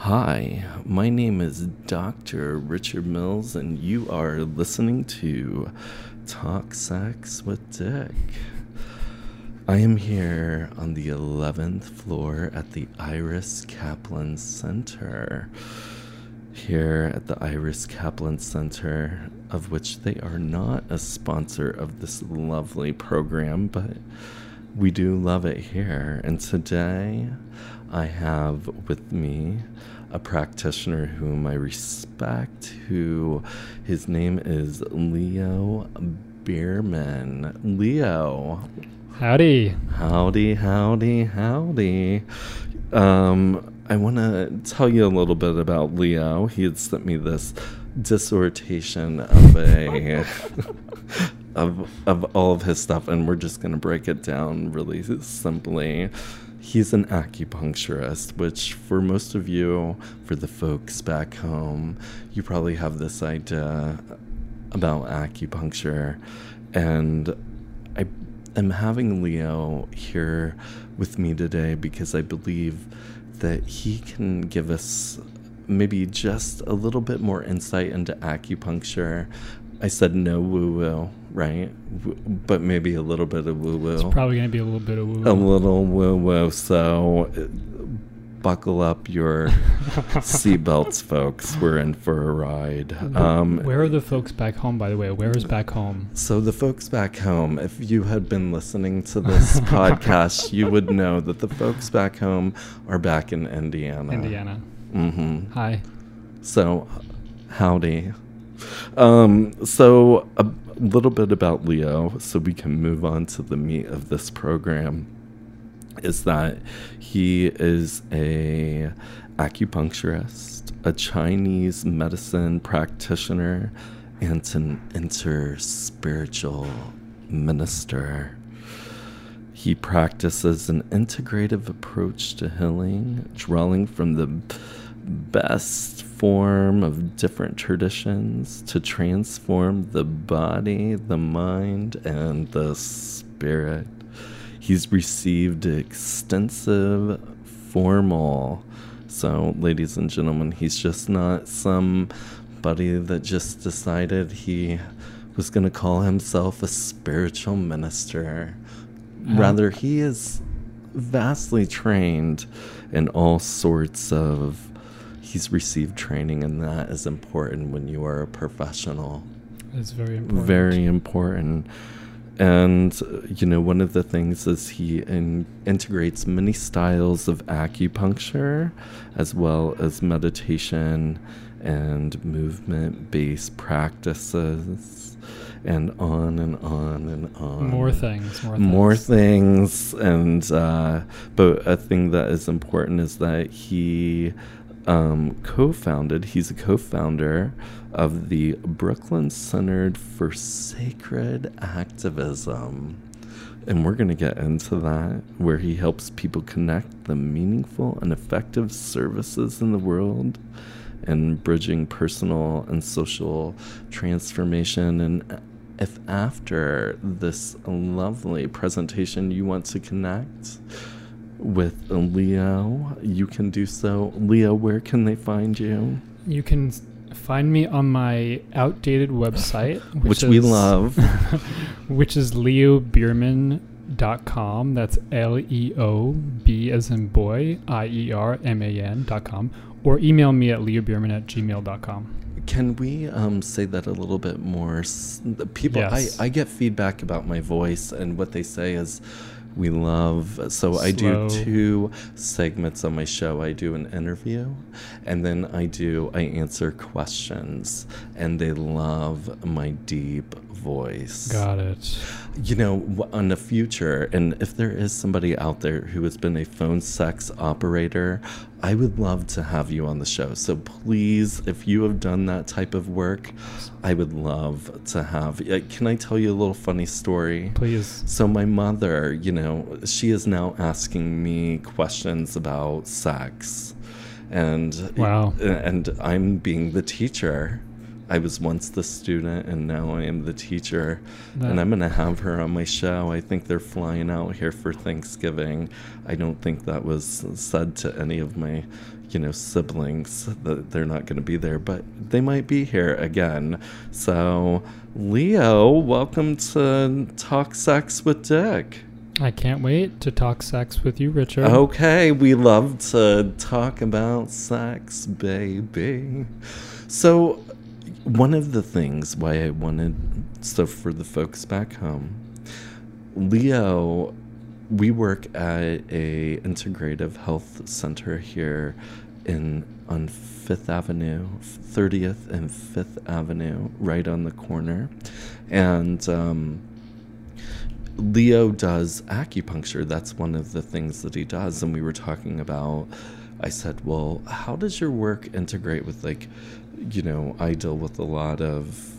Hi, my name is Dr. Richard Mills, and you are listening to Talk Sex with Dick. I am here on the 11th floor at the Iris Kaplan Center. Here at the Iris Kaplan Center, of which they are not a sponsor of this lovely program, but we do love it here. And today I have with me a practitioner whom I respect, who his name is Leo Bierman. Leo. Howdy. Howdy, howdy, howdy. Um, I want to tell you a little bit about Leo. He had sent me this dissertation of a of of all of his stuff, and we're just gonna break it down really simply. He's an acupuncturist, which for most of you, for the folks back home, you probably have this idea about acupuncture, and I am having Leo here with me today because I believe that he can give us maybe just a little bit more insight into acupuncture. I said no woo woo, right? W- but maybe a little bit of woo woo. It's probably going to be a little bit of woo. A little woo woo. So uh, buckle up your seatbelts, folks. We're in for a ride. Um, Where are the folks back home, by the way? Where is back home? So, the folks back home, if you had been listening to this podcast, you would know that the folks back home are back in Indiana. Indiana. Mm-hmm. Hi. So, howdy. Um, so, a little bit about Leo, so we can move on to the meat of this program, is that he is a acupuncturist, a Chinese medicine practitioner, and an interspiritual minister. He practices an integrative approach to healing, drawing from the best form of different traditions to transform the body, the mind, and the spirit. He's received extensive formal. So, ladies and gentlemen, he's just not somebody that just decided he was going to call himself a spiritual minister. Huh? Rather, he is vastly trained in all sorts of. He's received training, and that is important when you are a professional. It's very important. Very important. And, you know, one of the things is he in, integrates many styles of acupuncture as well as meditation and movement based practices and on and on and on More things. More things. more things and uh, but a thing that is important is that he um, co-founded he's a co-founder of the brooklyn centered for sacred activism. And we're going to get into that where he helps people connect the meaningful and effective services in the world and bridging personal and social transformation. And if after this lovely presentation you want to connect with Leo, you can do so. Leo, where can they find you? You can find me on my outdated website, Which, we is- love. which is leobierman.com. That's L E O B as in boy, I E R M A N.com. Or email me at leobierman at gmail.com. Can we um, say that a little bit more? People, Yes. I, I get feedback about my voice, and what they say is we love. So I do two segments on my show. I do an interview, and then I do I answer questions, and they love my deep voice. Got it. you know, on the future, and if there is somebody out there who has been a phone sex operator, I would love to have you on the show. So please, if you have done that type of work, I would love to have. Uh, Can I tell you a little funny story? Please. So my mother, you know, she is now asking me questions about sex. And Wow. and I'm being the teacher. I was once the student and now I am the teacher. And I'm going to have her on my show. I think they're flying out here for Thanksgiving. I don't think that was said to any of my you know, siblings that they're not going to be there, but they might be here again. So, Leo, welcome to Talk Sex with Dick. I can't wait to talk sex with you, Richard. Okay, we love to talk about sex, baby. So, one of the things why I wanted, so for the folks back home, Leo, we work at a integrative health center here in on Fifth Avenue, 30th and Fifth Avenue, right on the corner, and um, Leo does acupuncture. That's one of the things that he does. And we were talking about, I said, well, how does your work integrate with, like, you know, I deal with a lot of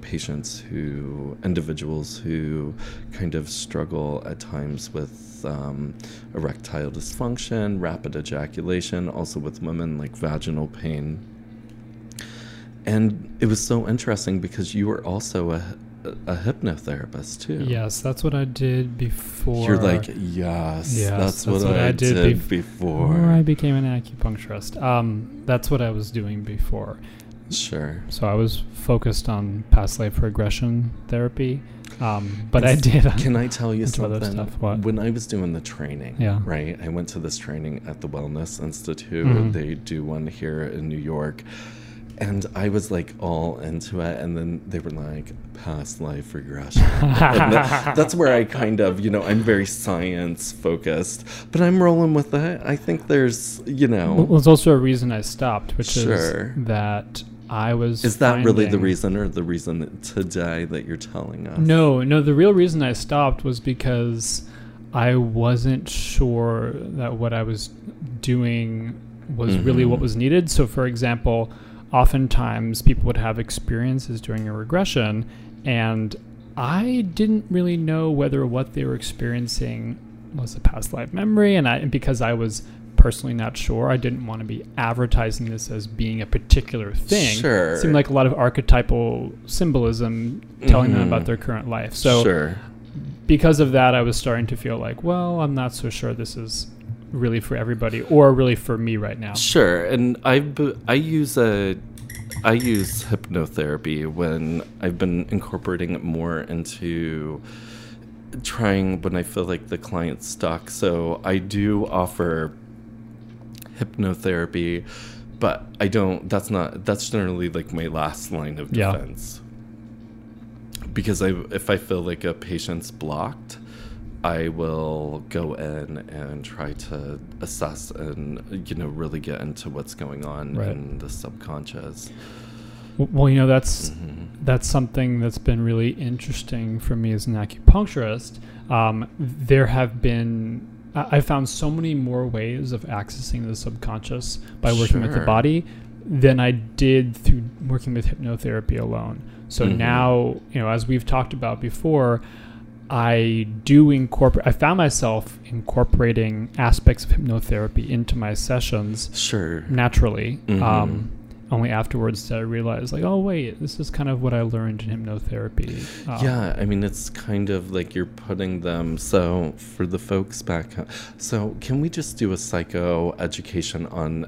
patients who, individuals who kind of struggle at times with um, erectile dysfunction, rapid ejaculation, also with women like vaginal pain. And it was so interesting because you were also a a hypnotherapist too. Yes, that's what I did before. You're like, yes, Yes, that's, that's what, what I, I did, did bef- before. Before I became an acupuncturist. Um, that's what I was doing before. Sure. So I was focused on past life regression therapy. Um, but I did. Can I tell you something? stuff, what? When I was doing the training, Yeah. right? I went to this training at the Wellness Institute. Mhm. They do one here in New York. And I was like all into it. And then they were like, past life regression. that- that's where I kind of, you know, I'm very science focused, but I'm rolling with it. I think there's, you know. Well, there's also a reason I stopped, which Sure. is that I was. Is that really the reason or the reason today that you're telling us? No, no. The real reason I stopped was because I wasn't sure that what I was doing was really what Mhm. was needed. So, for example, oftentimes people would have experiences during a regression, and I didn't really know whether what they were experiencing was a past life memory, and I and because I was personally not sure, I didn't want to be advertising this as being a particular thing. Sure. It seemed like a lot of archetypal symbolism telling them Mhm. about their current life. So sure. because of that, I was starting to feel like, well, I'm not so sure this is really for everybody or really for me right now. Sure, and I, I use a I use hypnotherapy when I've been incorporating it more into trying when I feel like the client's stuck. So I do offer hypnotherapy, but I don't. That's not. That's generally like my last line of Yeah. defense. Because I, if I feel like a patient's blocked, I will go in and try to assess and you know really get into what's going on Right. in the subconscious. Well, you know, that's Mhm. that's something that's been really interesting for me as an acupuncturist. Um, there have been I found so many more ways of accessing the subconscious by working with the body than I did through working with hypnotherapy alone. So Mhm. now, you know, as we've talked about before, I do incorporate. I found myself incorporating aspects of hypnotherapy into my sessions Sure. naturally. Mhm. Um, only afterwards did I realize, like, oh wait, this is kind of what I learned in hypnotherapy. Um, Yeah, I mean, it's kind of like you're putting them. So, for the folks back, so can we just do a psycho education on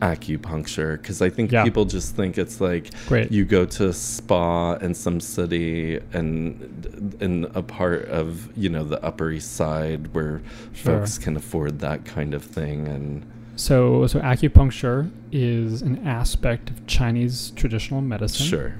acupuncture? Because I think Yeah. people just think it's like Great. you go to a spa in some city and in a part of you know the Upper East Side where Sure. folks can afford that kind of thing, and So, so acupuncture is an aspect of Chinese traditional medicine, sure,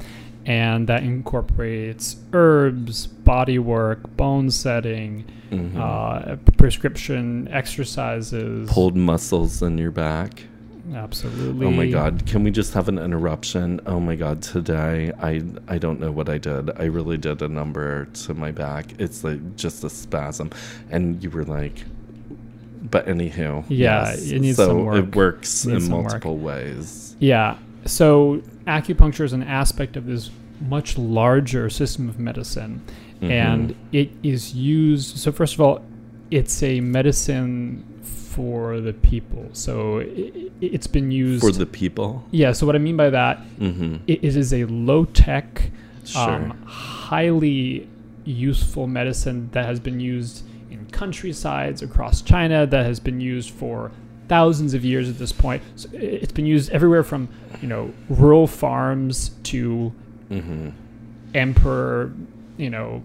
and that incorporates herbs, body work, bone setting, Mhm. uh, prescription exercises. pulled muscles in your back. Absolutely. Oh my god, can we just have an interruption? Oh my god, today I I don't know what I did. I really did a number to my back. It's like just a spasm. And you were like but anywho. Yeah, it needs so some work. it works It in some work. multiple ways. Yeah. So acupuncture is an aspect of this much larger system of medicine, Mhm. and it is used. So first of all, it's a medicine for the people. So it, it's been used for the people. Yeah. So what I mean by that, Mhm. it, it is a low tech, Sure. um, highly useful medicine that has been used in countrysides across China, that has been used for thousands of years at this point. So it's been used everywhere from you know rural farms to Mm-hmm. emperor, you know,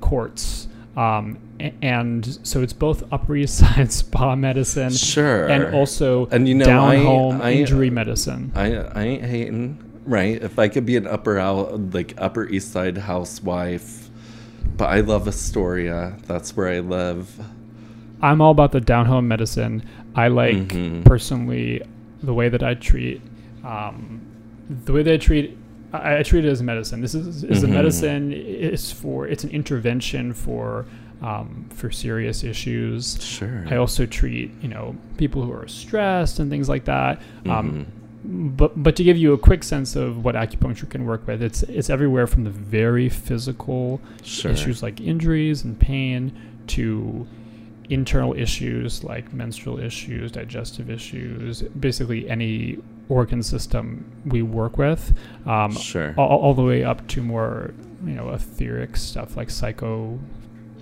courts. Um, and so it's both Upper East Side spa medicine Sure. and also And you know, down I- home I- injury medicine. I I ain't hating, right? If I could be an upper out like Upper East Side housewife, but I love Astoria. That's where I live. I'm all about the down home medicine. I like Mhm. personally the way that I treat, um, the way that I treat. I, I treat it as medicine. This is is a Mhm. medicine is for it's an intervention for um, for serious issues. Sure. I also treat you know people who are stressed and things like that. Um, Mhm. But but to give you a quick sense of what acupuncture can work with, it's it's everywhere from the very physical sure. issues like injuries and pain to internal issues like menstrual issues, digestive issues, basically any organ system we work with, um, Sure. all, all the way up to more you know etheric stuff like psycho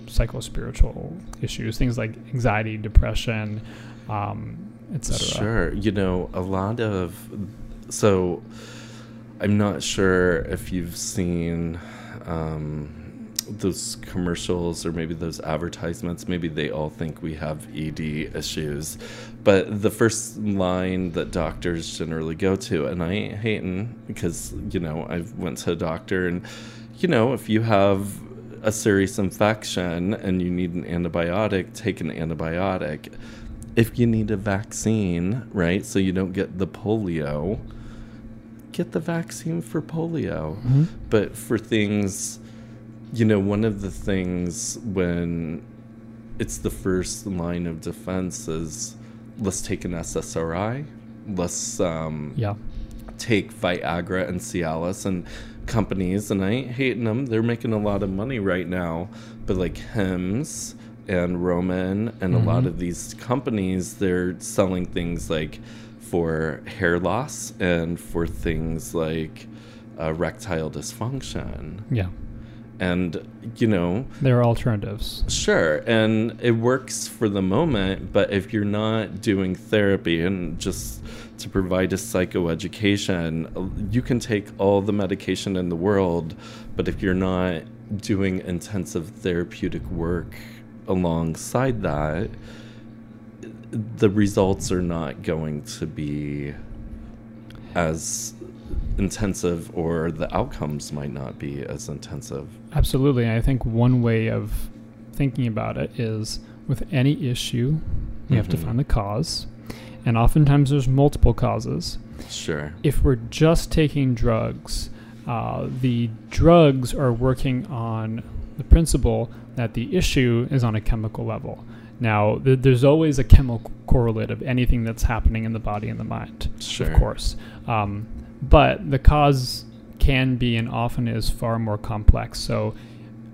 psycho spiritual issues, things like anxiety, depression, um, etc. Sure. You know, a lot of so I'm not sure if you've seen um, those commercials or maybe those advertisements. Maybe they all think we have ED issues, but the first line that doctors generally go to, and I ain't hating because you know I went to a doctor and you know if you have a serious infection and you need an antibiotic, take an antibiotic if you need a vaccine, right, so you don't get the polio, get the vaccine for polio. Mhm. But for things, you know, one of the things when it's the first line of defense is let's take an SSRI, let's um, Yeah. take Viagra and Cialis and companies, and I ain't hating them. They're making a lot of money right now. But like Hims and Roman and a lot Mhm. of these companies, they're selling things like for hair loss and for things like uh, erectile dysfunction. Yeah. And, you know, There are alternatives. Sure, and it works for the moment, but if you're not doing therapy and just to provide a psychoeducation, you can take all the medication in the world, but if you're not doing intensive therapeutic work alongside that, the results are not going to be as intensive or the outcomes might not be as intensive. Absolutely. I think one way of thinking about it is with any issue, we have to Mhm. find the cause. And oftentimes there's multiple causes. Sure. If we're just taking drugs, uh, the drugs are working on the principle that the issue is on a chemical level. Now, th- there's always a chemical correlate of anything that's happening in the body and the mind Sure. of course. Um, but the cause can be and often is far more complex. So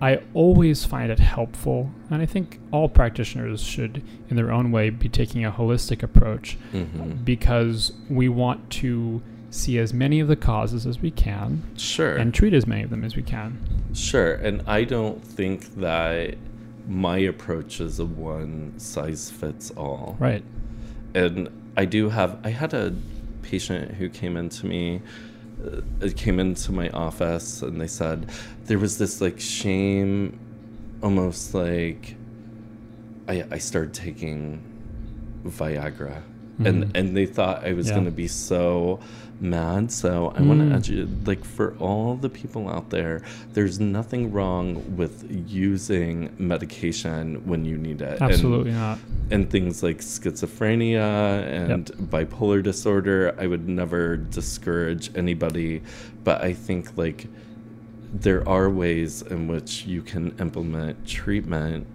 I always find it helpful, and I think all practitioners should, in their own way, be taking a holistic approach hmm because we want to see as many of the causes as we can Sure. and treat as many of them as we can. Sure. And I don't think that my approach is a one size fits all. Right. And I do have, I had a patient who came into me, uh, it came into my office and they said there was this like shame, almost like I, I started taking Viagra. Mhm. And, and they thought I was Yeah. going to be so mad. So I want to Mm. you, like, for all the people out there, there's nothing wrong with using medication when you need it. And- Absolutely not. and things like schizophrenia and bipolar disorder i would never discourage anybody but i think like there are ways in which you can implement treatment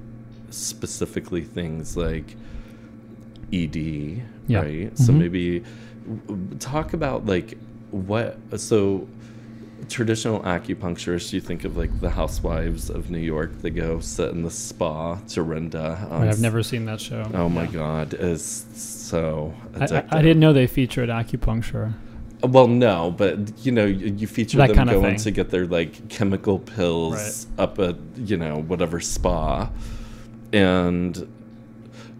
specifically things like ed Yeah. right so Mhm. maybe talk about like what so traditional acupuncturists you think of like the housewives of new york they go sit in the spa dorinda on I've never seen that show. Oh my Yeah. god, it's so I, I, didn't know they featured acupuncture. Well, no, but you know, you, you feature That them going to get their like chemical pills up at you know whatever spa, and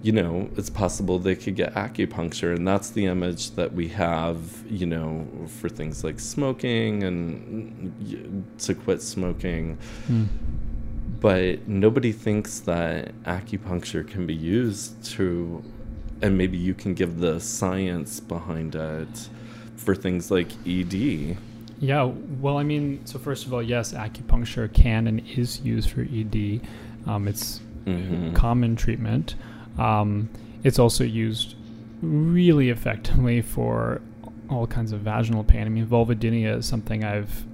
you know, it's possible they could get acupuncture. And that's the image that we have, you know, for things like smoking and to quit smoking. Mm. But nobody thinks that acupuncture can be used to, and maybe you can give the science behind it for things like ED. Yeah, well, I mean, so first of all, yes, acupuncture can and is used for ED. Um, it's Mhm. common treatment. Um, it's also used really effectively for all kinds of vaginal pain. I mean, vulvodynia is something I've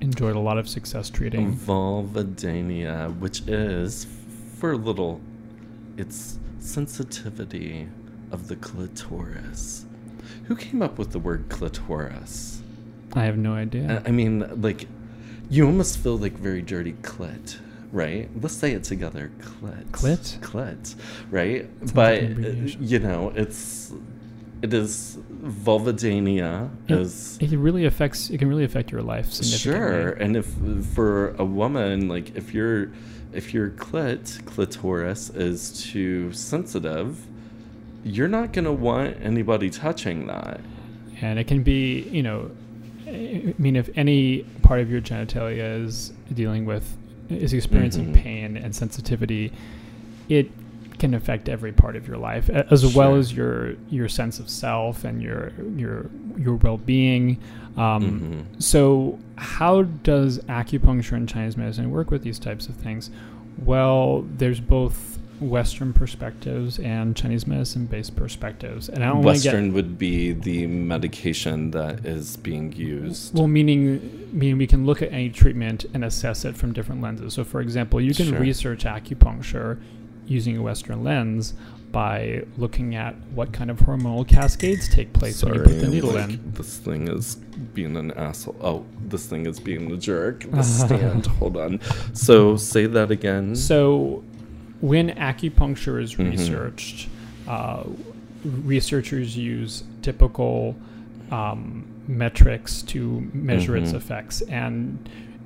enjoyed a lot of success treating. Vulvodynia, which is for a little, it's sensitivity of the clitoris. Who came up with the word clitoris? I have no idea. I mean, like, you almost feel like very dirty clit, right? Let's say it together, clit. Clit? Clit, right? Sounds but like uh, you know, it's it is vulvodynia It- is It really affects. It can really affect your life significantly. Sure, and if for a woman, like if your if your clit clitoris is too sensitive, you're not gonna want anybody touching that. and it can be you know i mean if any part of your genitalia is dealing with is experiencing Mhm. pain and sensitivity it can affect every part of your life as well as your your sense of self and your your your well-being um, Mhm. so how does acupuncture and chinese medicine work with these types of things well there's both western perspectives and chinese medicine based perspectives and i don't want get Western would be the medication that is being used. Well, meaning, meaning we can look at any treatment and assess it from different lenses. So, for example, you can Sure. research acupuncture using a Western lens by looking at what kind of hormonal cascades take place when you put the needle like, in. This thing is being an asshole. Oh, this thing is being a jerk. The stand. Hold on. So say that again. So, when acupuncture is Mhm. researched, uh, researchers use typical um, metrics to measure its Mhm. effects. And,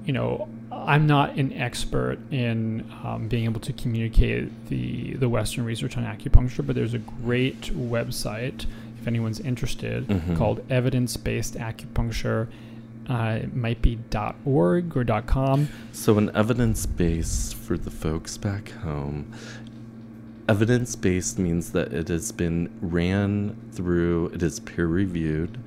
you know, I'm not an expert in um, being able to communicate the, the Western research on acupuncture, but there's a great website, if anyone's interested, Mhm. called Evidence Based Acupuncture. Uh, it might be .org or .com. So, an evidence base for the folks back home. Evidence based means that it has been ran through, it is peer reviewed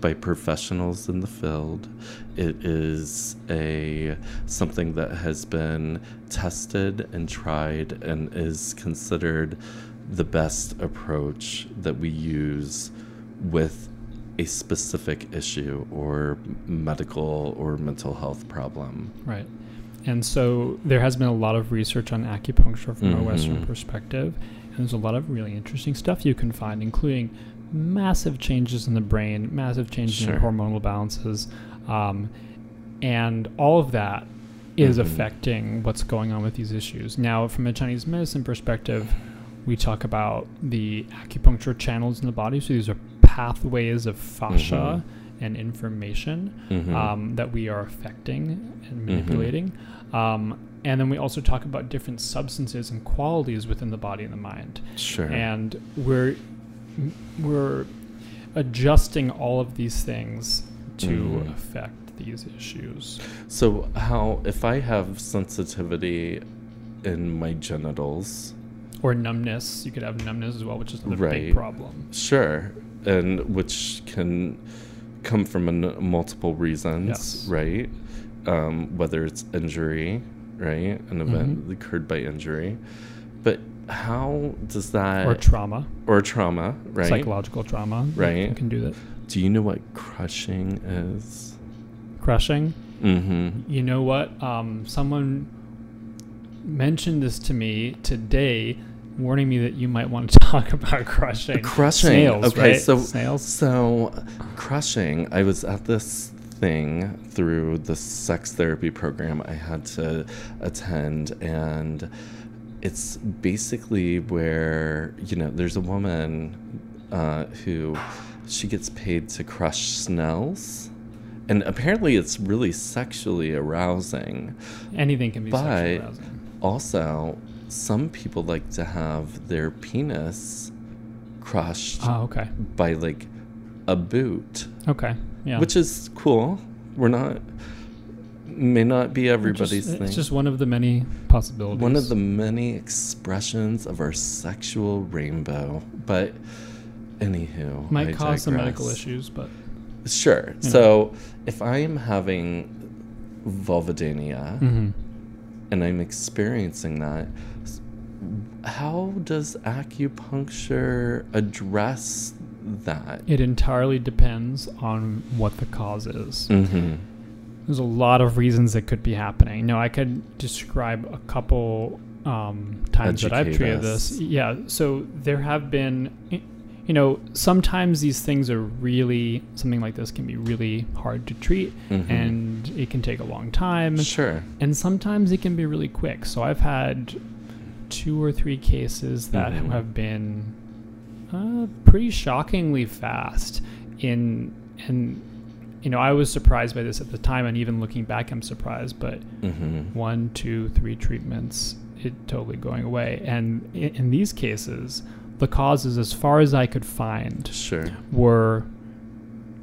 by professionals in the field. It is a something that has been tested and tried and is considered the best approach that we use with a specific issue or medical or mental health problem. Right. And so there has been a lot of research on acupuncture from a Western perspective. And there's a lot of really interesting stuff you can find, including massive changes in the brain, massive changes Sure. in hormonal balances. Um, and all of that is Mhm. affecting what's going on with these issues. Now, from a Chinese medicine perspective, we talk about the acupuncture channels in the body. So these are pathways of fascia and information Mhm. um, that we are affecting and Mhm. manipulating. Um, and then we also talk about different substances and qualities within the body and the mind. sure. And we're we're adjusting all of these things to Mhm. affect these issues. so, how if I have sensitivity in my genitals, Or numbness. You could have numbness as well, which is another Right. big problem. sure, and which can come from an, multiple reasons, Yes. right? Um, whether it's injury, right, an event Mhm. occurred by injury, but how does that or trauma, or trauma, right? psychological trauma. Right. Can do that. Do you know what crushing is? Crushing. Mm-hmm. You know what? Um, someone mentioned this to me today, warning me that you might want to talk about crushing. Crushing. Snails, okay, right? so snails. So, crushing. I was at this thing through the sex therapy program I had to attend, and it's basically where you know there's a woman uh, who she gets paid to crush snails. And apparently, it's really sexually arousing. Anything can be sexually but- arousing. Also, some people like to have their penis crushed Oh, okay. by like a boot, Okay. Yeah. which is cool. We're not may not be everybody's just, thing. It's just one of the many possibilities. one of the many expressions of our sexual rainbow. But anywho, might I cause some medical issues, but Sure. So if I am having vulvodynia Mhm. And I'm experiencing that, how does acupuncture address that? it entirely depends on what the cause is. Mm-hmm. There's a lot of reasons that could be happening. Now, I could describe a couple um, times that I've treated us. this. Yeah, so there have been, you know, sometimes these things are really, something like this can be really hard to treat Mhm. and it can take a long time. Sure. And sometimes it can be really quick. So I've had two or three cases that Mhm. have been uh, pretty shockingly fast. In and you know I was surprised by this at the time, and even looking back, I'm surprised. But Mm-hmm. one, two, three treatments, it totally going away. And in, in these cases, the causes, as far as I could find, Sure. were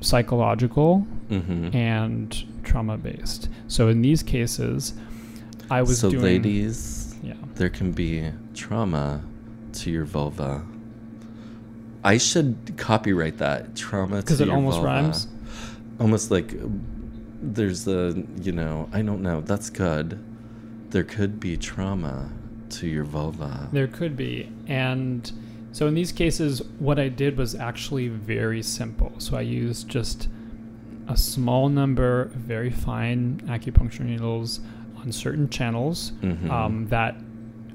psychological Mm-hmm. and trauma based. So in these cases, I was so, doing ladies, yeah. there can be trauma to your vulva. I should copyright that trauma Because it almost vulva. rhymes. Almost like there's a you know I don't know. That's good. There could be trauma to your vulva. There could be. And so in these cases, what I did was actually very simple. So I used just a small number of very fine acupuncture needles on certain channels Mhm. um, that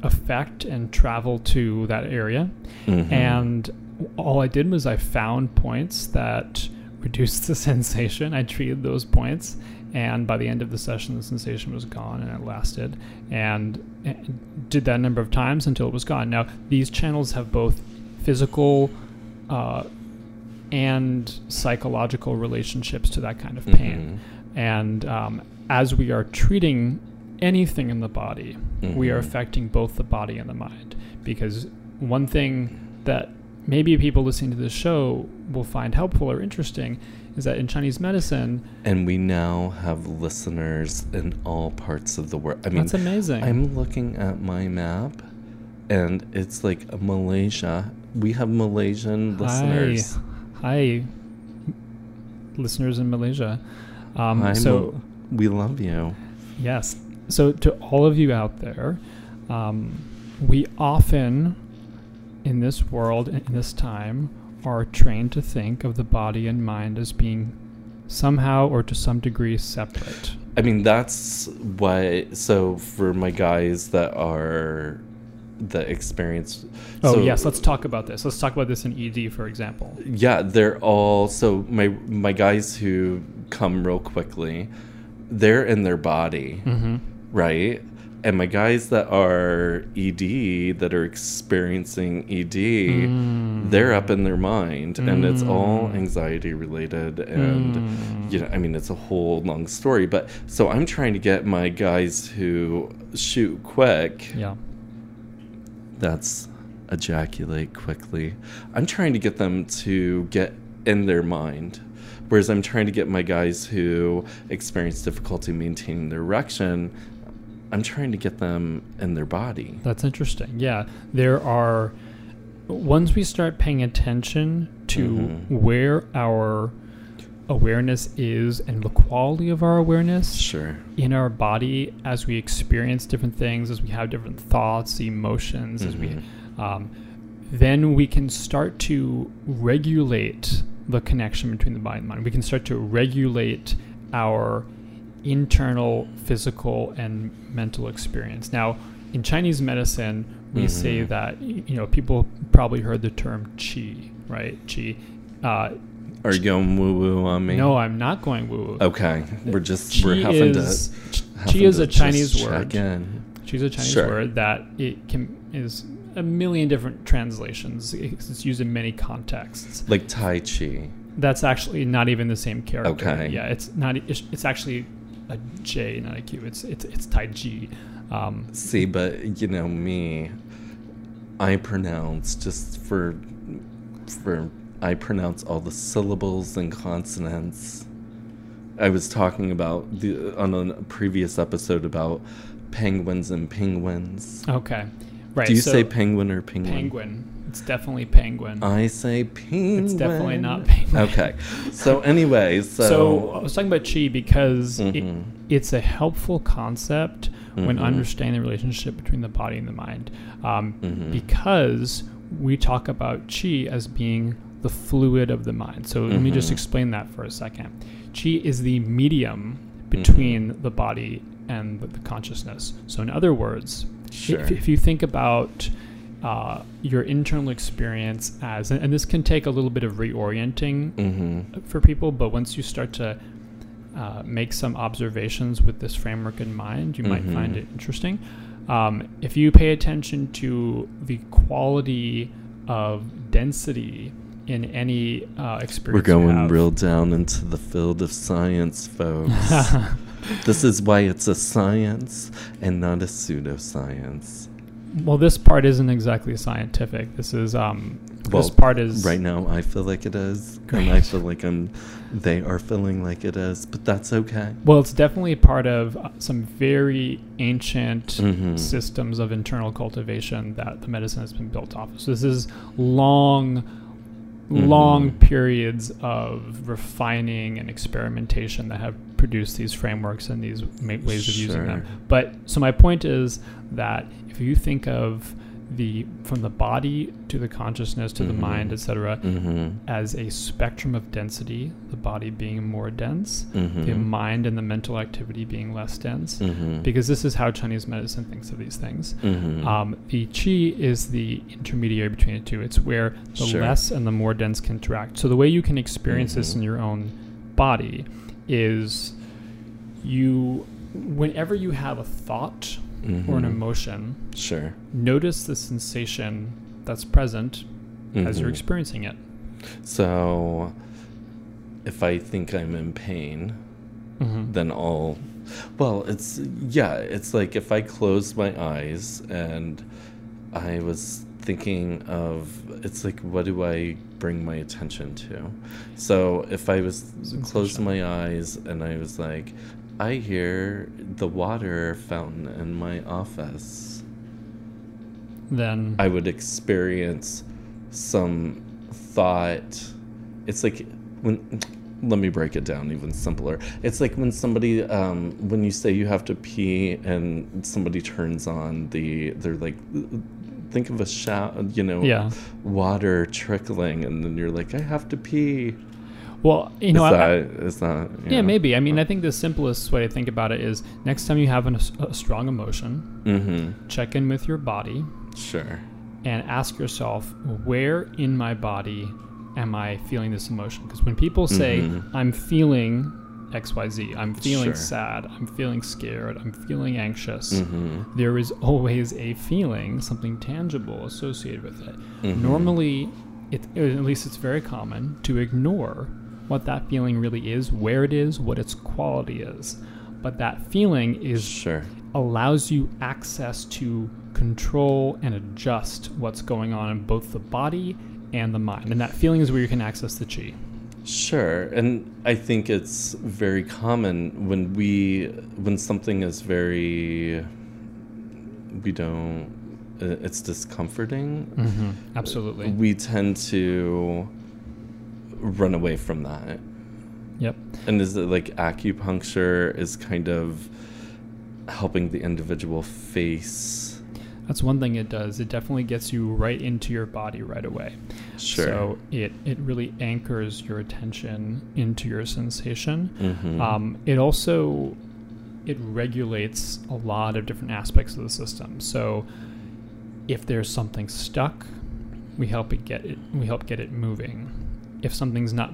affect and travel to that area. Mhm. And all I did was I found points that reduced the sensation. I treated those points, and by the end of the session, the sensation was gone, and it lasted. And did that number of times until it was gone. Now these channels have both physical uh, and psychological relationships to that kind of pain. Mhm. And um, as we are treating anything in the body, we are Mhm. affecting both the body and the mind. Because one thing that maybe people listening to this show will find helpful or interesting is that in Chinese medicine, And we now have listeners in all parts of the world. I mean, that's amazing. I'm looking at my map, and it's like Malaysia. We have Malaysian listeners. Hi, listeners in Malaysia. Um, Hi, so, Mal- we love you. Yes. So, to all of you out there, um, we often, in this world, in this time, are trained to think of the body and mind as being somehow or to some degree separate. I mean, that's what. So for my guys that are that experience. Oh, so- yes. Let's talk about this. Let's talk about this in ED, for example. Yeah, they're all so my my guys who come real quickly, they're in their body, Mm-hmm. right? And my guys that are ED that are experiencing ED, Mm. they're up in their mind, and it's all Mm. anxiety related, and Mm. you know, I mean, it's a whole long story. But so I'm trying to get my guys who shoot quick. Yeah. That's ejaculate quickly. I'm trying to get them to get in their mind. Whereas I'm trying to get my guys who experience difficulty maintaining their erection, I'm trying to get them in their body. That's interesting. Yeah, there are. Once we start paying attention to Mhm. where our awareness is and the quality of our awareness Sure. in our body as we experience different things, as we have different thoughts, emotions, as we, Mhm. um, then we can start to regulate the connection between the body and mind. We can start to regulate our internal physical and mental experience. Now, in Chinese medicine, we say Mhm. that you know people probably heard the term qi, right? Qi. Uh, Are you going woo woo on me? no, I'm not going woo. woo. Okay. We're just we're Qi having is to. qi is to a Chinese word. in. Qi is a Chinese Sure. word that it can is a million different translations. It's it's used in many contexts. Like Tai Chi. That's actually not even the same character. Okay. Yeah, it's not. It's actually a J, not a Q. It's it's it's Tai Chi. Um, See, but you know me, I pronounce just for for I pronounce all the syllables and consonants. I was talking about the on a previous episode about penguins and penguins. okay, right. Do you so say penguin or penguin? penguin? It's definitely penguin. I say penguin. It's definitely not penguin. Okay. So anyway, so, so I was talking about chi because Mhm. it, it's a helpful concept when Mhm. understanding the relationship between the body and the mind, um, Mhm. because we talk about chi as being the fluid of the mind. So let me just Mhm. explain that for a second. Chi is the medium between the body and the, the consciousness. So in other words, sure. if, if you think about uh, your internal experience as, and, this can take a little bit of reorienting mm-hmm. for people, but once you start to uh, make some observations with this framework in mind, you might find Mhm. it interesting. Um, if you pay attention to the quality of density in any uh, experience, We're going real down into the field of science, folks. this is why it's a science and not a pseudoscience. Well, this part isn't exactly scientific. This is um, Well, this part is Right now, I feel like it is, and I feel like I'm. They are feeling like it is, but that's okay. Well, it's definitely part of uh, some very ancient Mhm. systems of internal cultivation that the medicine has been built off of. So this is long, long Mhm. periods of refining and experimentation that have produced these frameworks and these ways of using them. But so my point is that if you think of the from the body to the consciousness to the Mhm. mind, etc., Mm-hmm. as a spectrum of density, the body being more dense, Mm-hmm. the mind and the mental activity being less dense, Mm-hmm. because this is how Chinese medicine thinks of these things. mm-hmm. Um, the qi is the intermediary between the two. It's where the Sure. less and the more dense can interact. So the way you can experience this Mhm. in your own body is you, whenever you have a thought or an Mhm. emotion, Sure. notice the sensation that's present as you're Mhm. experiencing it. So, if I think I'm in pain, Mhm. then I'll. Well, it's yeah. It's like if I close my eyes and I was thinking of. It's like what do I bring my attention to? So if I was closed my eyes and I was like, I hear the water fountain in my office. Then I would experience some thought. It's like when. Let me break it down even simpler. It's like when somebody, um, when you say you have to pee, and somebody turns on the, they're like, think of a shower, you know, yeah. water trickling, and then you're like, I have to pee. Well, you know, I- that, is that, you Yeah, know? maybe. I mean, I think the simplest way to think about it is next time you have an, a strong emotion, Mm-hmm. check in with your body Sure. and ask yourself, where in my body am I feeling this emotion? Because when people say, Mhm. I'm feeling XYZ, I'm feeling Sure. sad, I'm feeling scared, I'm feeling anxious, Mm-hmm. there is always a feeling, something tangible associated with it. Mhm. Normally, it, at least it's very common to ignore what that feeling really is, where it is, what its quality is. But that feeling is Sure. allows you access to control and adjust what's going on in both the body and the mind. And that feeling is where you can access the chi. Sure, and I think it's very common when we when something is very we don't it's discomforting. Mm-hmm. Absolutely. We tend to run away from that. Yep. And is it like acupuncture is kind of helping the individual face That's one thing it does. It definitely gets you right into your body right away. sure. So it, it really anchors your attention into your sensation. Mhm. Um, it also it regulates a lot of different aspects of the system. So if there's something stuck, we help it get it we help get it moving. If something's not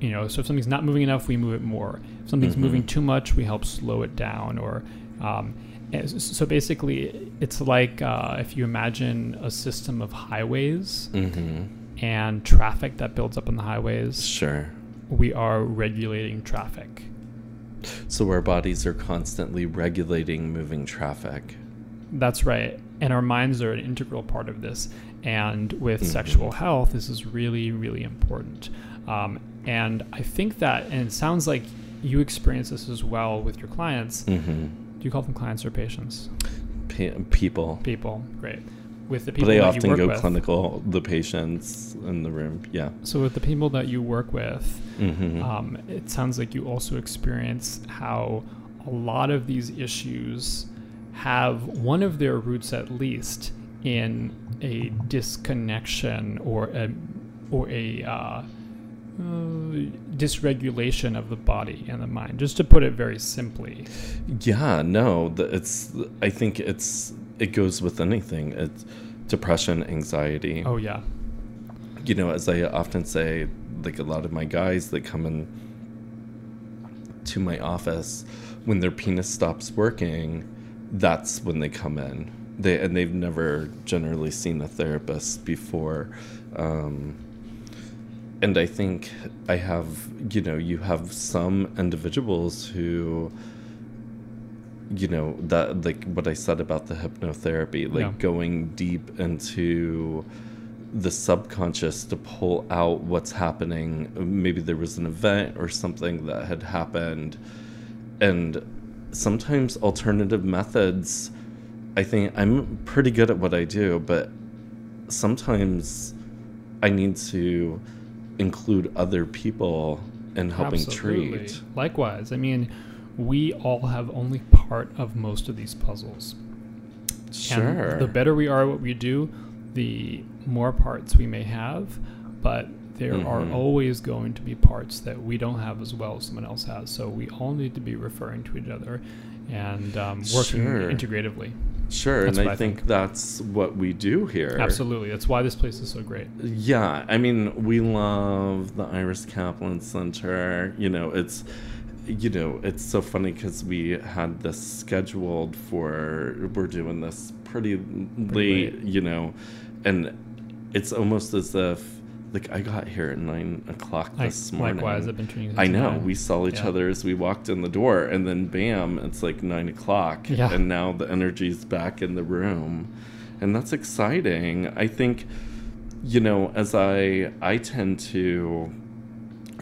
you know, so if something's not moving enough, we move it more. If something's Mhm. moving too much, we help slow it down. Or um, so basically, it's like uh, if you imagine a system of highways Mhm. and traffic that builds up on the highways. Sure. We are regulating traffic. So our bodies are constantly regulating moving traffic. That's right. And our minds are an integral part of this. And with Mhm. sexual health, this is really, really important. Um, and I think that, and it sounds like you experience this as well with your clients. hmm Do you call them clients or patients? Pa- people. People, great. With the But people they that often you work with. They often go with. clinical. The patients in the room. Yeah. So with the people that you work with, hmm um, it sounds like you also experience how a lot of these issues have one of their roots at least in a disconnection or a or a uh, uh, dysregulation of the body and the mind just to put it very simply Yeah, no, the, it's. I think it's. It goes with anything. It's depression, anxiety. oh yeah You know, as I often say, like a lot of my guys that come in to my office, when their penis stops working, that's when they come in. They and they've never generally seen a therapist before. Um, and I think I have, you know, you have some individuals who, you know, that like what I said about the hypnotherapy, like Yeah. going deep into the subconscious to pull out what's happening. Maybe there was an event or something that had happened. And sometimes alternative methods, I think I'm pretty good at what I do, but sometimes I need to include other people in helping Absolutely. treat. likewise i mean we all have only part of most of these puzzles Sure. And the better we are at what we do, the more parts we may have, but there are Mhm. always going to be parts that we don't have as well as someone else has. So we all need to be referring to each other and um, working Sure. integratively. Sure, That's and I I think, think. that's what we do here. Absolutely. That's why this place is so great. Yeah, I mean, we love the Iris Kaplan Center. You know, it's you know, it's so funny because we had this scheduled for we're doing this pretty late, late. you know, and it's almost as if like I got here at nine o'clock this morning. likewise, I've been tuning. I know. We saw each Yeah. other as we walked in the door, and then bam, it's like nine o'clock. Yeah. And now the energy's back in the room. And that's exciting. I think, you know, as I I tend to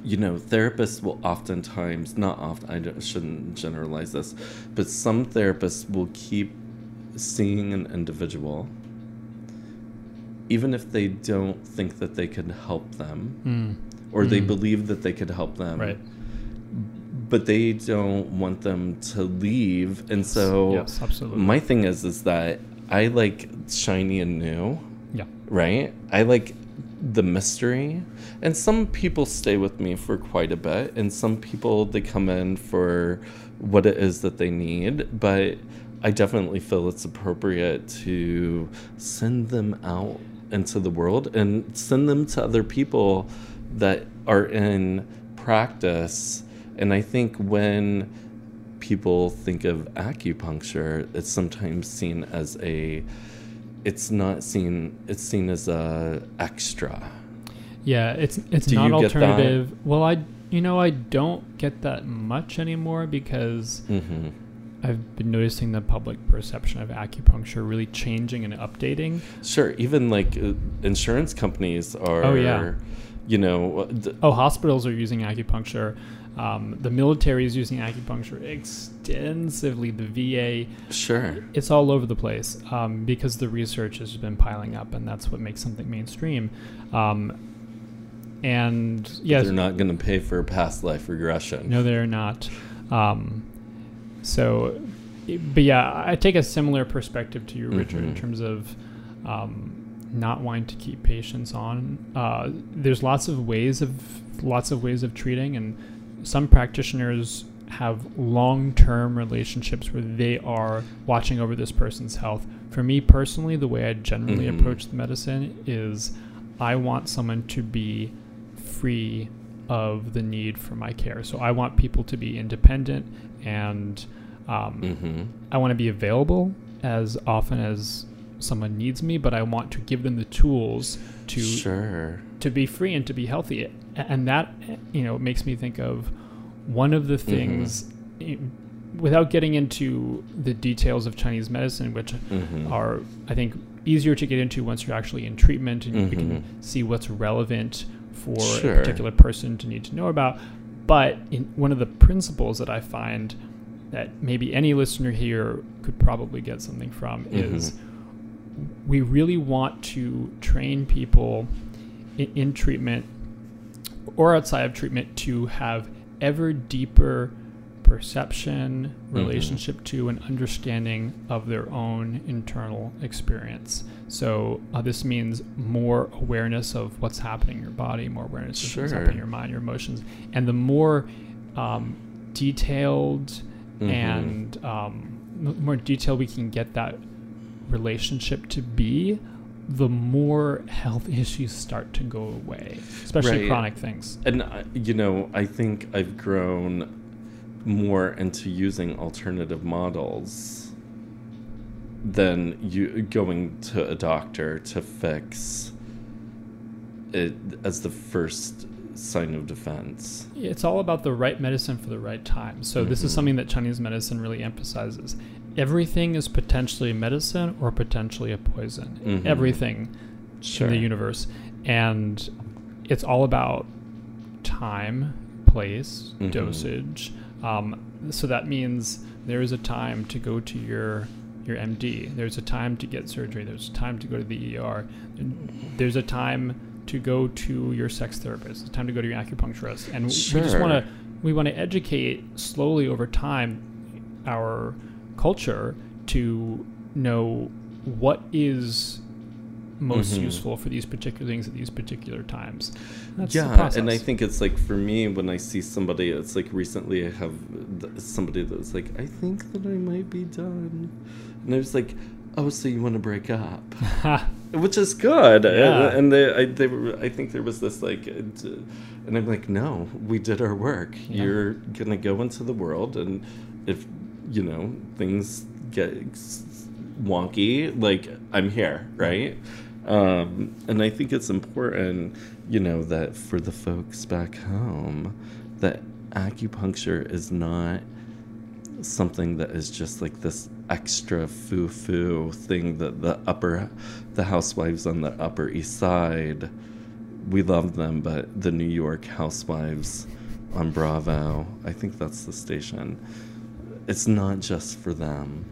you know, therapists will oftentimes, not often, I shouldn't generalize this, but some therapists will keep seeing an individual, even if they don't think that they can help them, Mm. or they Mm. believe that they could help them Right. but they don't want them to leave and so yes, absolutely. my thing is is that i like shiny and new yeah. right i like the mystery and some people stay with me for quite a bit and some people they come in for what it is that they need but i definitely feel it's appropriate to send them out into the world and send them to other people that are in practice and i think when people think of acupuncture it's sometimes seen as a it's not seen it's seen as a extra Yeah, it's it's Do not you get that? alternative. Well, I you know I don't get that much anymore because hmm I've been noticing the public perception of acupuncture really changing and updating. sure even like uh, insurance companies are Oh, yeah. you know th- Oh, hospitals are using acupuncture. Um, the military is using acupuncture extensively. The VA, sure it's all over the place um, because the research has been piling up, and that's what makes something mainstream. Um, and yes, they're not going to pay for a past life regression No, they're not. Um, so, but yeah, I take a similar perspective to you, Richard, in Mhm. terms of um, not wanting to keep patients on. Uh, there's lots of ways of lots of ways of treating, and some practitioners have long-term relationships where they are watching over this person's health. For me personally, the way I generally Mhm. approach the medicine is I want someone to be free of the need for my care. So I want people to be independent and um, hmm I want to be available as often as someone needs me, but I want to give them the tools to sure to be free and to be healthy. And that you know makes me think of one of the Mm-hmm. things without getting into the details of Chinese medicine, which Mhm. are, I think, easier to get into once you're actually in treatment and you Mhm. can see what's relevant for Sure. a particular person to need to know about. But in one of the principles that I find that maybe any listener here could probably get something from is we really want to train people in, in treatment or outside of treatment to have ever deeper perception, relationship to, and understanding of their own internal experience. So uh, this means more awareness of what's happening in your body, more awareness of what's Sure. happening in your mind, your emotions, and the more um, detailed Mhm. and um, the more detail we can get that relationship to be, the more health issues start to go away, especially Right. chronic things. And you know, I think I've grown more into using alternative models than you going to a doctor to fix it as the first sign of defense. It's all about the right medicine for the right time. So this is Mhm. something that Chinese medicine really emphasizes. Everything is potentially medicine or potentially a poison. Mhm. Everything Sure. in the universe. And it's all about time, place, Mhm. dosage. Um, so that means there is a time to go to your your MD. There's a time to get surgery. There's a time to go to the ER. There's a time to go to your sex therapist. It's time to go to your acupuncturist. And we just want to we want to educate slowly over time our culture to know what is most Mhm. useful for these particular things at these particular times. That's the yeah, and I think it's like for me when I see somebody, it's like recently I have somebody that was like, I think that I might be done, and I was like, oh, so you want to break up? Which is good, Yeah. and, and they, I, they were, I think there was this like, uh, and I'm like, no, we did our work. Yeah. You're gonna go into the world, and if you know things get wonky, like I'm here, right? Um, and I think it's important, you know, that for the folks back home, that acupuncture is not something that is just like this extra foo-foo thing that the upper the housewives on the upper east side we love them but the new york housewives on bravo i think that's the station it's not just for them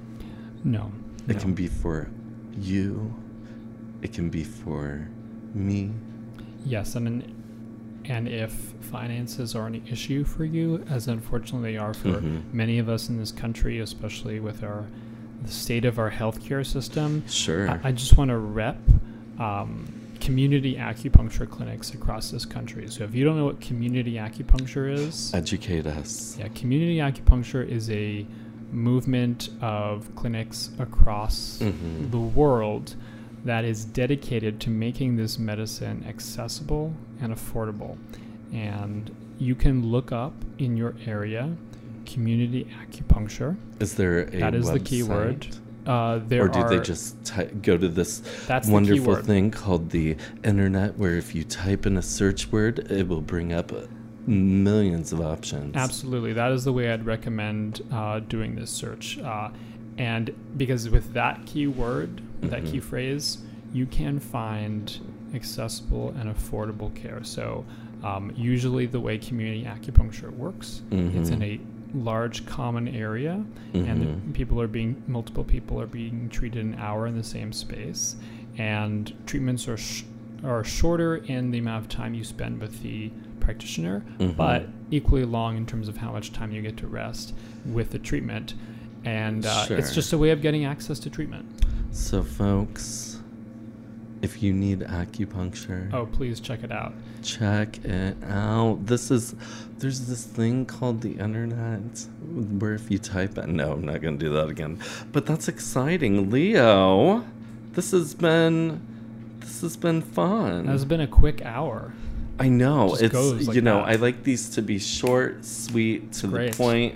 no. it no. can be for you it can be for me Yes, and an- and if finances are an issue for you, as unfortunately they are for Mhm. many of us in this country, especially with our the state of our healthcare system, sure I, I just want to rep um, community acupuncture clinics across this country. So if you don't know what community acupuncture is, educate us yeah, community acupuncture is a movement of clinics across Mhm. the world that is dedicated to making this medicine accessible and affordable. And you can look up in your area community acupuncture. is there a That is the website? keyword. Uh, there or do are, they just ty- go to this wonderful thing called the internet where if you type in a search word it will bring up millions of options Absolutely, that is the way I'd recommend uh, doing this search. Uh, and because with that keyword, that key Mhm. phrase, you can find accessible and affordable care. So, um, usually, the way community acupuncture works, it's in Mhm. a large common area, Mhm. and people are being multiple people are being treated an hour in the same space, and treatments are sh- are shorter in the amount of time you spend with the practitioner, Mhm. but equally long in terms of how much time you get to rest with the treatment. And uh, it's just a way of getting access to treatment. so folks if you need acupuncture Oh, please check it out. check it out this is there's this thing called the internet where if you type it no i'm not going to do that again but that's exciting leo this has been this has been fun has been a quick hour. I know Just it's goes like you know that. I like these to be short, sweet, to great. the point.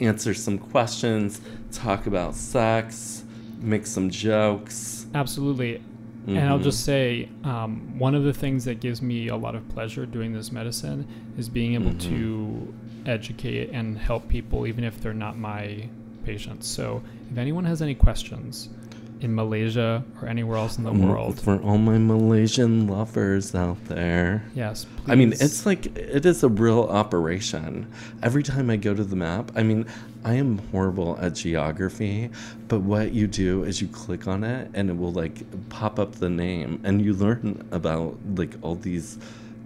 Answer some questions, talk about sex, make some jokes. Absolutely. And I'll just say, um, one of the things that gives me a lot of pleasure doing this medicine is being able Mhm. to educate and help people, even if they're not my patients. So, if anyone has any questions in Malaysia or anywhere else in the world, For all my Malaysian lovers out there. yes, I mean, it's like it is a real operation. Every time I go to the map, I mean, I am horrible at geography, but what you do is you click on it and it will like pop up the name and you learn about like all these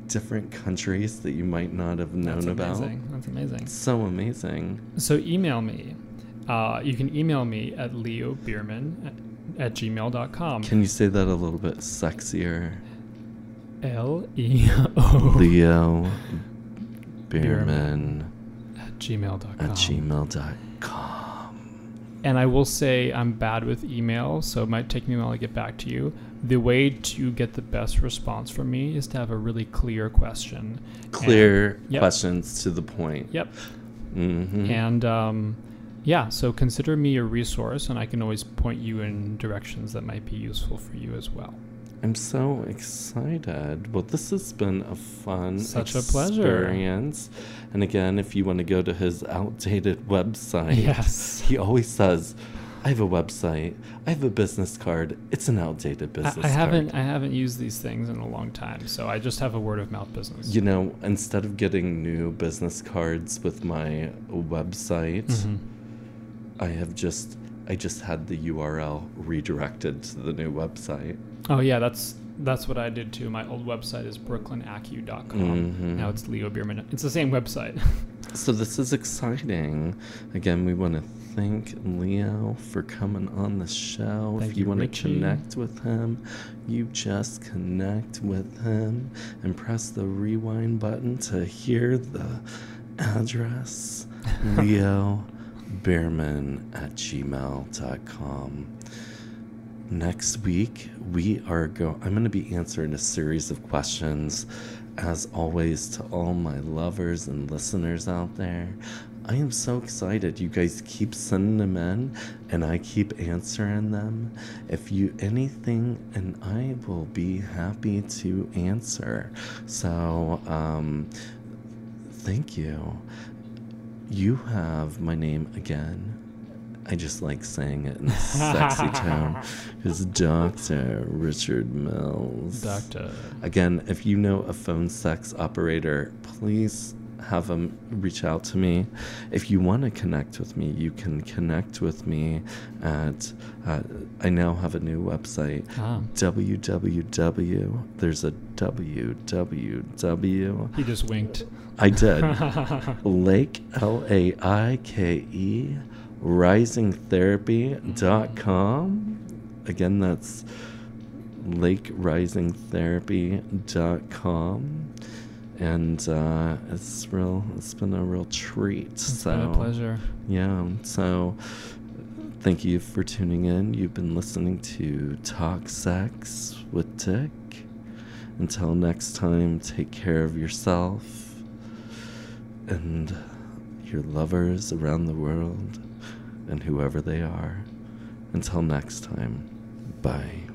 different countries that you might not have known that's about. amazing. That's amazing. It's so amazing. So email me. Uh, you can email me at leobierman at, gmail.com. Can you say that a little bit sexier? L E O Leo Bierman at gmail.com. at gmail.com. And I will say I'm bad with email, so it might take me a while to get back to you. The way to get the best response from me is to have a really clear question. Clear Yep. questions to the point. Yep. hmm And um, yeah, so consider me a resource, and I can always point you in directions that might be useful for you as well. I'm so excited. Well, this has been a fun Such a pleasure. experience. And again, if you want to go to his outdated website, Yes. he always says, "I have a website. I have a business card. It's an outdated I, business I haven't card." I haven't used these things in a long time, so I just have a word of mouth business. You know, instead of getting new business cards with my website, Mhm. I have just I just had the URL redirected to the new website. Oh yeah, that's that's what I did too. My old website is brooklynacu.com. Mhm. Now it's Leo Bierman. It's the same website. So this is exciting. Again, we want to thank Leo for coming on the show. Thank if you, you, want to connect with him, you just connect with him and press the rewind button to hear the address. Leo Bierman at gmail.com. Next week, we are go. I'm going to be answering a series of questions, as always, to all my lovers and listeners out there. I am so excited. You guys keep sending them in, and I keep answering them. If you anything, and I will be happy to answer. So, um, thank you. You have my name again. I just like saying it in a sexy tone. Is Dr. Richard Mills. Doctor. Again, if you know a phone sex operator, please have them reach out to me. If you want to connect with me, you can connect with me at, uh, I now have a new website, Ah. www. There's a www. He just winked. I did. Lake, L A I K E, risingtherapy.com. Again, that's lakerisingtherapy.com. And uh, it's real. It's been a real treat. It's so been a pleasure. yeah. So thank you for tuning in. You've been listening to Talk Sex with Dick. Until next time, take care of yourself and your lovers around the world and whoever they are. Until next time, bye.